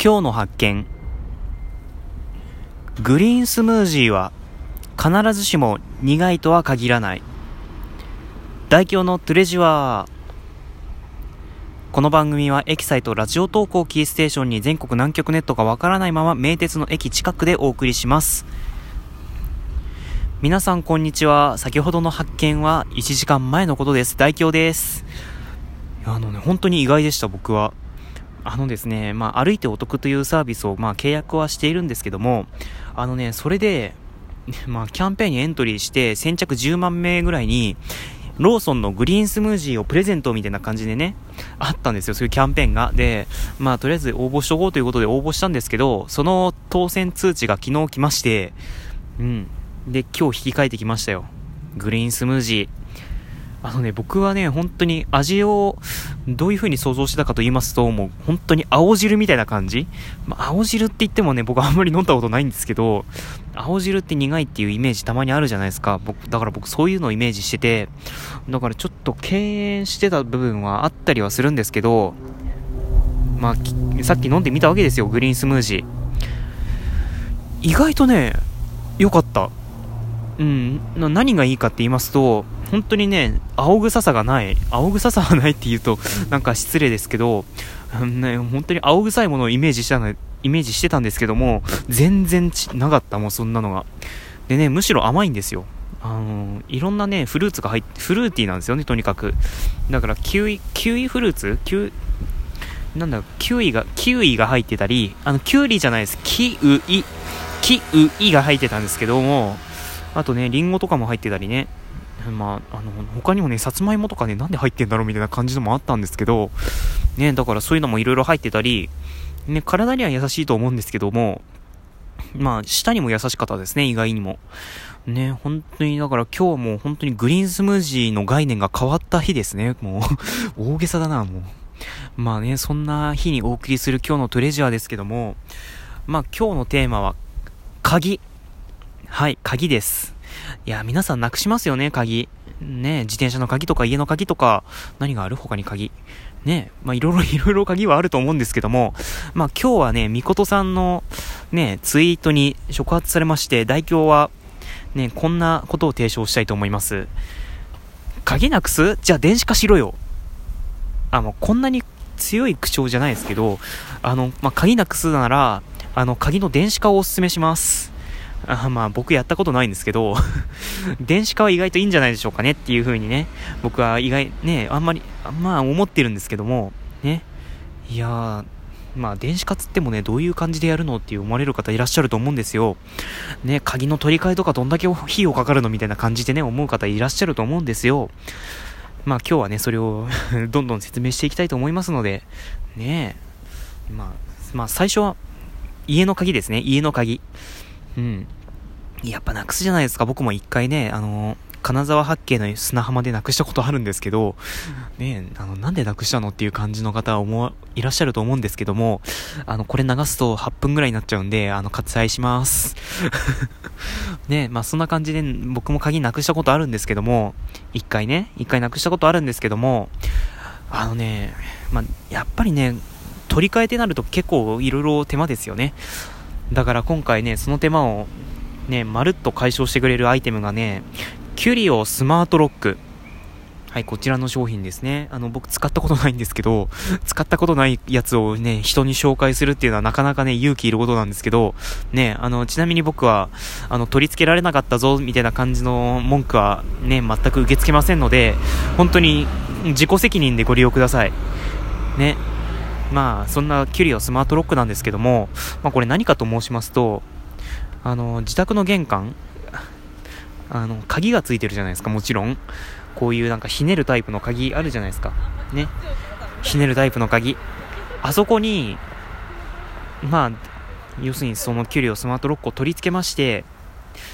今日の発見。グリーンスムージーは必ずしも苦いとは限らない。大京のトゥレジュアーこの番組はエキサイトラジオ投稿キーステーションに全国南極ネットがわからないまま名鉄の駅近くでお送りします。皆さんこんにちは。先ほどの発見は1時間前のことです。大京です。あのね本当に意外でした僕は。あのですね、まあ、歩いてお得というサービスを、まあ、契約はしているんですけども、あのね、それで、まあ、キャンペーンにエントリーして、先着10万名ぐらいに、ローソンのグリーンスムージーをプレゼントみたいな感じでね、あったんですよ、そういうキャンペーンが。で、まあ、とりあえず応募しとこうということで応募したんですけど、その当選通知が昨日来まして、うん。で、今日引き換えてきましたよ。グリーンスムージー。あのね、僕はね、本当に味をどういう風に想像してたかと言いますと、もう本当に青汁みたいな感じ。まあ、青汁って言ってもね、僕あんまり飲んだことないんですけど、青汁って苦いっていうイメージたまにあるじゃないですか。僕、だから僕そういうのをイメージしてて、だからちょっと敬遠してた部分はあったりはするんですけど、まあ、さっき飲んでみたわけですよ、グリーンスムージー。意外とね、良かった。うん、何がいいかって言いますと、本当にね、青臭さがない。青臭さがないって言うと、なんか失礼ですけど、ね、本当に青臭いものをイメージしたの、イメージしてたんですけども、全然なかった、もうそんなのが。でね、むしろ甘いんですよ。あのいろんなね、フルーツが入って、フルーティーなんですよね、とにかく。だから、キウイ、キウイフルーツ？キウなんだ、キウイが、キウイが入ってたり、あの、キュウリじゃないです。キウイ、キウイが入ってたんですけども、あとね、リンゴとかも入ってたりね、まあ、あの、他にもね、さつまいもとかね、なんで入ってんだろうみたいな感じのもあったんですけど、ね、だからそういうのもいろいろ入ってたり、ね、体には優しいと思うんですけども、まあ、舌にも優しかったですね、意外にも。ね、本当に、だから今日も本当にグリーンスムージーの概念が変わった日ですね、もう 大げさだな、もう。まあね、そんな日にお送りする今日のトレジャーですけども、まあ今日のテーマは、鍵。はい、鍵です。いや、皆さんなくしますよね、鍵。ね、自転車の鍵とか家の鍵とか、何がある？他に鍵。ね、まあいろいろ いろいろ鍵はあると思うんですけども、まあ今日はね、みことさんのね、ツイートに触発されまして、代表は、ね、こんなことを提唱したいと思います。鍵なくす？じゃあ電子化しろよ。あ、もうこんなに強い口調じゃないですけど、あの、まあ、鍵なくすなら、あの、鍵の電子化をお勧めします。あまあ僕やったことないんですけど 電子化は意外といいんじゃないでしょうかねっていう風にね、僕は意外、ね、あんまり、まあ思ってるんですけども、ね、いやー、まあ電子化つってもね、どういう感じでやるのって思われる方いらっしゃると思うんですよ。ね、鍵の取り替えとかどんだけ費用かかるのみたいな感じでね、思う方いらっしゃると思うんですよ。まあ今日はね、それを どんどん説明していきたいと思いますので、ねまあ、まあ最初は、家の鍵ですね、家の鍵。うん。やっぱなくすじゃないですか。僕も一回ね、あの金沢八景の砂浜でなくしたことあるんですけど、ねあの、なんでなくしたのっていう感じの方は思いらっしゃると思うんですけども、あの、これ流すと8分ぐらいになっちゃうんで、あの、割愛します。ねまあそんな感じで僕も鍵なくしたことあるんですけども、一回ね、一回なくしたことあるんですけども、あのね、まあ、やっぱりね、取り替えてなると結構いろいろ手間ですよね。だから今回ね、その手間をね、まるっと解消してくれるアイテムがね、キュリオスマートロック。はい、こちらの商品ですね。あの、僕使ったことないんですけど、使ったことないやつをね、人に紹介するっていうのはなかなかね、勇気いることなんですけど、ね、あの、ちなみに僕は、あの、取り付けられなかったぞ、みたいな感じの文句はね、全く受け付けませんので、本当に自己責任でご利用ください。ね。まあ、そんなキュリオスマートロックなんですけども、まあ、これ何かと申しますと、あの、自宅の玄関、あの、鍵がついてるじゃないですか、もちろん。こういうなんかひねるタイプの鍵あるじゃないですか。ね。ひねるタイプの鍵。あそこに、まあ、要するにそのキュリオスマートロックを取り付けまして、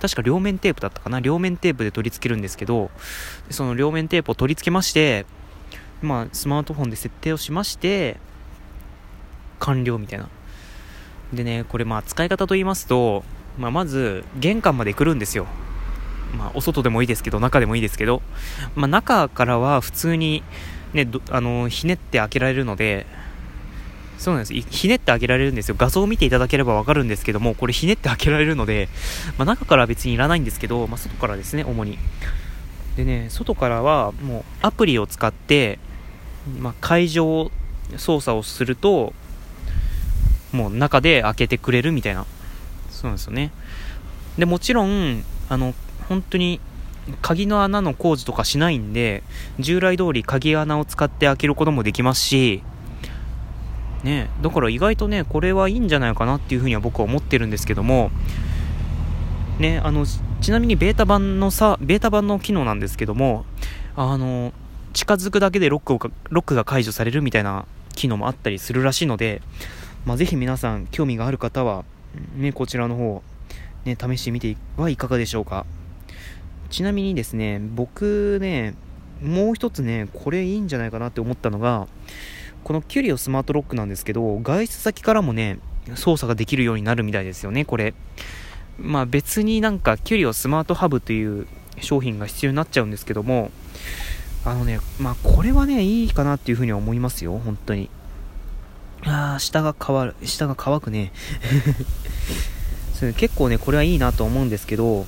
確か両面テープだったかな？両面テープで取り付けるんですけど、その両面テープを取り付けまして、まあ、スマートフォンで設定をしまして、完了みたいな。でね、これまあ使い方と言いますと、まあ、まず玄関まで来るんですよ。まあ、お外でもいいですけど、中でもいいですけど、まあ、中からは普通に、ね、あのひねって開けられるので、そうなんです。ひねって開けられるんですよ。画像を見ていただければわかるんですけども、これひねって開けられるので、まあ、中からは別にいらないんですけど、まあ、外からですね、主に。でね、外からはもうアプリを使って、まあ、解錠操作をすると、もう中で開けてくれるみたいな。そうなんですよね。で、もちろん、あの、本当に鍵の穴の工事とかしないんで、従来通り鍵穴を使って開けることもできますし、ね、だから意外とね、これはいいんじゃないかなっていうふうには僕は思ってるんですけども、ね、あの、ちなみにベータ版のさ、ベータ版の機能なんですけども、あの、近づくだけでロックをロックが解除されるみたいな機能もあったりするらしいので、まあ、ぜひ皆さん興味がある方は、ね、こちらの方、ね、試してみてはいかがでしょうか。ちなみにですね、僕ね、もう一つね、これいいんじゃないかなって思ったのが、このキュリオスマートロックなんですけど、外出先からもね、操作ができるようになるみたいですよね、これ。まあ別になんかキュリオスマートハブという商品が必要になっちゃうんですけども、あのね、まあこれはね、いいかなっていうふうには思いますよ、本当に。ああ、下が変わる、下が乾く ね。結構ね、これはいいなと思うんですけど、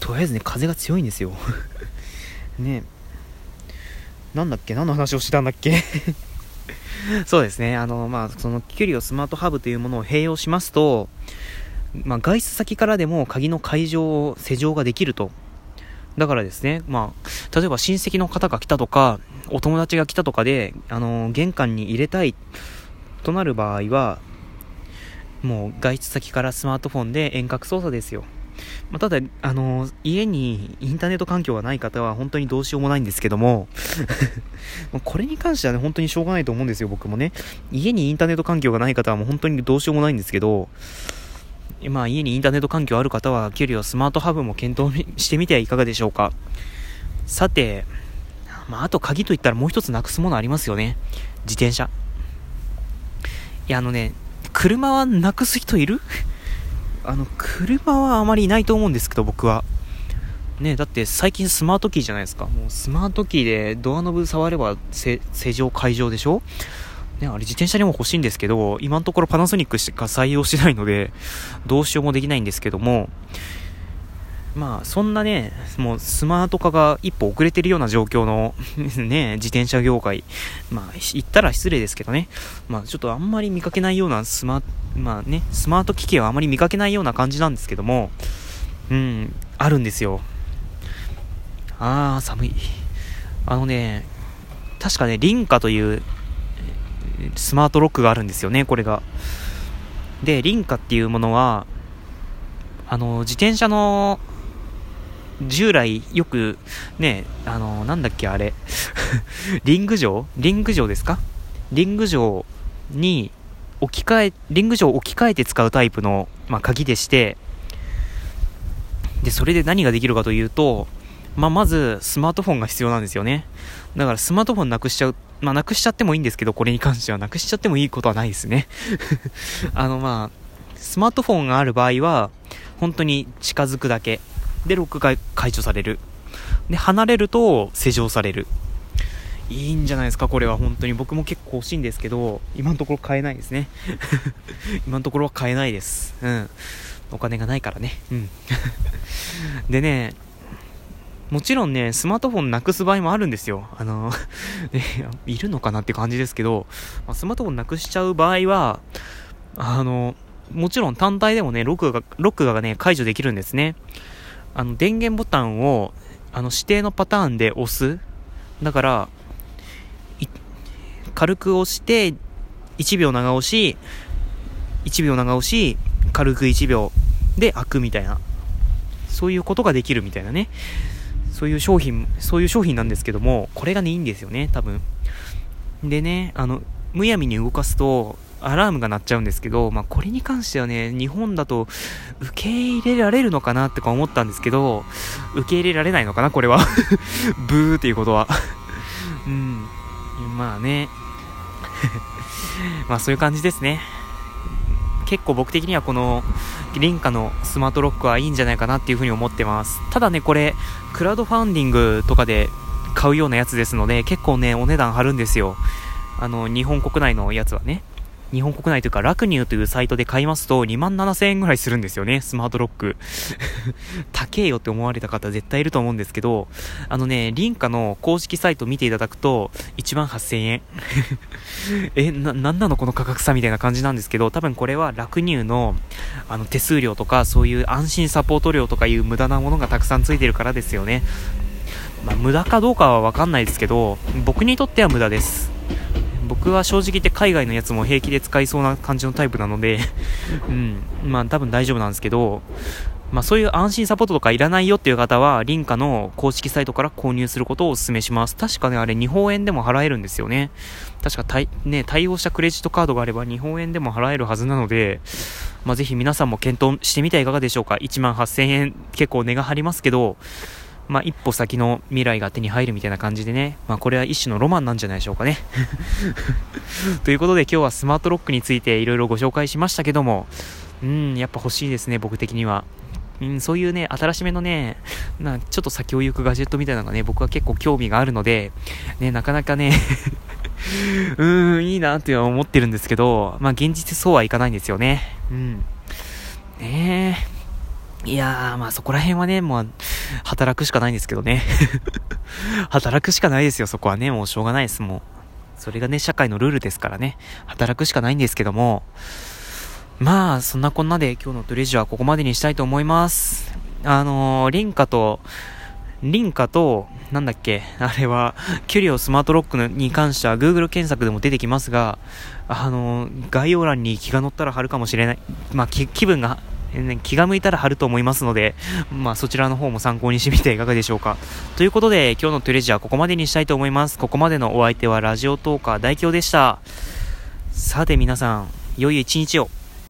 とりあえずね、風が強いんですよ。ねなんだっけ？何の話をしたんだっけ？そうですね。あの、まあ、その、キュリオスマートハブというものを併用しますと、まあ、外出先からでも鍵の解錠、施錠ができると。だからですね、まあ、例えば親戚の方が来たとか、お友達が来たとかで、あの、玄関に入れたいとなる場合は、もう外出先からスマートフォンで遠隔操作ですよ。まあ、ただ、あの家にインターネット環境がない方は本当にどうしようもないんですけども これに関してはね、本当にしょうがないと思うんですよ、僕もね。家にインターネット環境がない方はもう本当にどうしようもないんですけど、まあ家にインターネット環境ある方は、キュリオスマートハブも検討してみてはいかがでしょうか。さて、まああと鍵といったらもう一つなくすものありますよね。自転車。いや、あのね、車はなくす人いる？あの、車はあまりいないと思うんですけど、僕は。ね、だって最近スマートキーじゃないですか。もうスマートキーでドアノブ触れば正常解錠でしょ？ね、あれ自転車にも欲しいんですけど、今のところパナソニックしか採用しないので、どうしようもできないんですけども、まあ、そんなね、もうスマート化が一歩遅れてるような状況の ね、自転車業界。まあ、言ったら失礼ですけどね。まあ、ちょっとあんまり見かけないようなスマ、まあね、スマート機器はあまり見かけないような感じなんですけども、うん、あるんですよ。あー、寒い。あのね、確かね、リンカというスマートロックがあるんですよね、これが。で、リンカっていうものは、あの、自転車の従来よくね、あの、なんだっけあれ、リング城？リング城ですか？リング城に置き換え、リング城を置き換えて使うタイプの、まあ、鍵でして、で、それで何ができるかというと、まあ、まず、スマートフォンが必要なんですよね。だから、スマートフォンなくしちゃう、まあ、なくしちゃってもいいんですけど、これに関しては、なくしちゃってもいいことはないですね。あの、まあ、スマートフォンがある場合は、本当に近づくだけ。で、ロックが解除される。で、離れると施錠される。いいんじゃないですか、これは本当に。僕も結構欲しいんですけど、今のところ買えないですね。今のところは買えないです。うん。お金がないからね。うん。でね、もちろんね、スマートフォンなくす場合もあるんですよ。あの、ねいるのかなって感じですけど、まあ、スマートフォンなくしちゃう場合は、あの、もちろん単体でもね、ロックが、ロックがね、解除できるんですね。あの、電源ボタンを、あの、指定のパターンで押す。だから、軽く押して、1秒長押し、1秒長押し、軽く1秒で開くみたいな。そういうことができるみたいなね。そういう商品、そういう商品なんですけども、これがね、いいんですよね、多分。でね、あの、むやみに動かすと、アラームが鳴っちゃうんですけど、まあ、これに関してはね、日本だと受け入れられるのかなってか思ったんですけど、受け入れられないのかな、これは。ブーっていうことは。うん。まあね。まあそういう感じですね。結構僕的にはこの、リンカのスマートロックはいいんじゃないかなっていうふうに思ってます。ただね、これ、クラウドファンディングとかで買うようなやつですので、結構ね、お値段張るんですよ。あの、日本国内のやつはね。日本国内というか、ラクニューというサイトで買いますと2万7000円ぐらいするんですよね、スマートロック。高えよって思われた方絶対いると思うんですけど、あのね、リンカの公式サイト見ていただくと、1万8000円。え、な、なんなのこの価格差みたいな感じなんですけど、多分これはラクニューの、あの、手数料とか、そういう安心サポート料とかいう無駄なものがたくさんついてるからですよね。まあ、無駄かどうかはわかんないですけど、僕にとっては無駄です。僕は正直言って海外のやつも平気で使いそうな感じのタイプなので うん、まあ多分大丈夫なんですけど、まあそういう安心サポートとかいらないよっていう方は、リンカの公式サイトから購入することをお勧めします。確かね、あれ日本円でも払えるんですよね。確か対、ね、対応したクレジットカードがあれば日本円でも払えるはずなので、まあぜひ皆さんも検討してみてはいかがでしょうか。1万8000円結構値が張りますけど、まあ、一歩先の未来が手に入るみたいな感じでね、まあ、これは一種のロマンなんじゃないでしょうかね。ということで今日はスマートロックについていろいろご紹介しましたけども、うん、やっぱ欲しいですね、僕的には。うん、そういうね、新しめのね、なちょっと先を行くガジェットみたいなのがね、僕は結構興味があるので、ね、なかなかね うーん、いいなって思ってるんですけど、まあ現実そうはいかないんですよね。うん。ねえ。いやー、まあそこら辺はね、もう、働くしかないんですけどね。働くしかないですよ、そこはね。もうしょうがないです、もう。それがね、社会のルールですからね。働くしかないんですけども。まあ、そんなこんなで今日のトレジはここまでにしたいと思います。あのー、リンカと、リンカと、なんだっけ、あれは、キュリオスマートロックに関しては Google 検索でも出てきますが、あの、概要欄に気が乗ったら貼るかもしれない。まあ、気分が気が向いたら貼ると思いますので、まあそちらの方も参考にしてみていかがでしょうか。ということで、今日のトゥレジャーここまでにしたいと思います。ここまでのお相手はラジオトーカー大京でした。さて皆さん、良い一日を。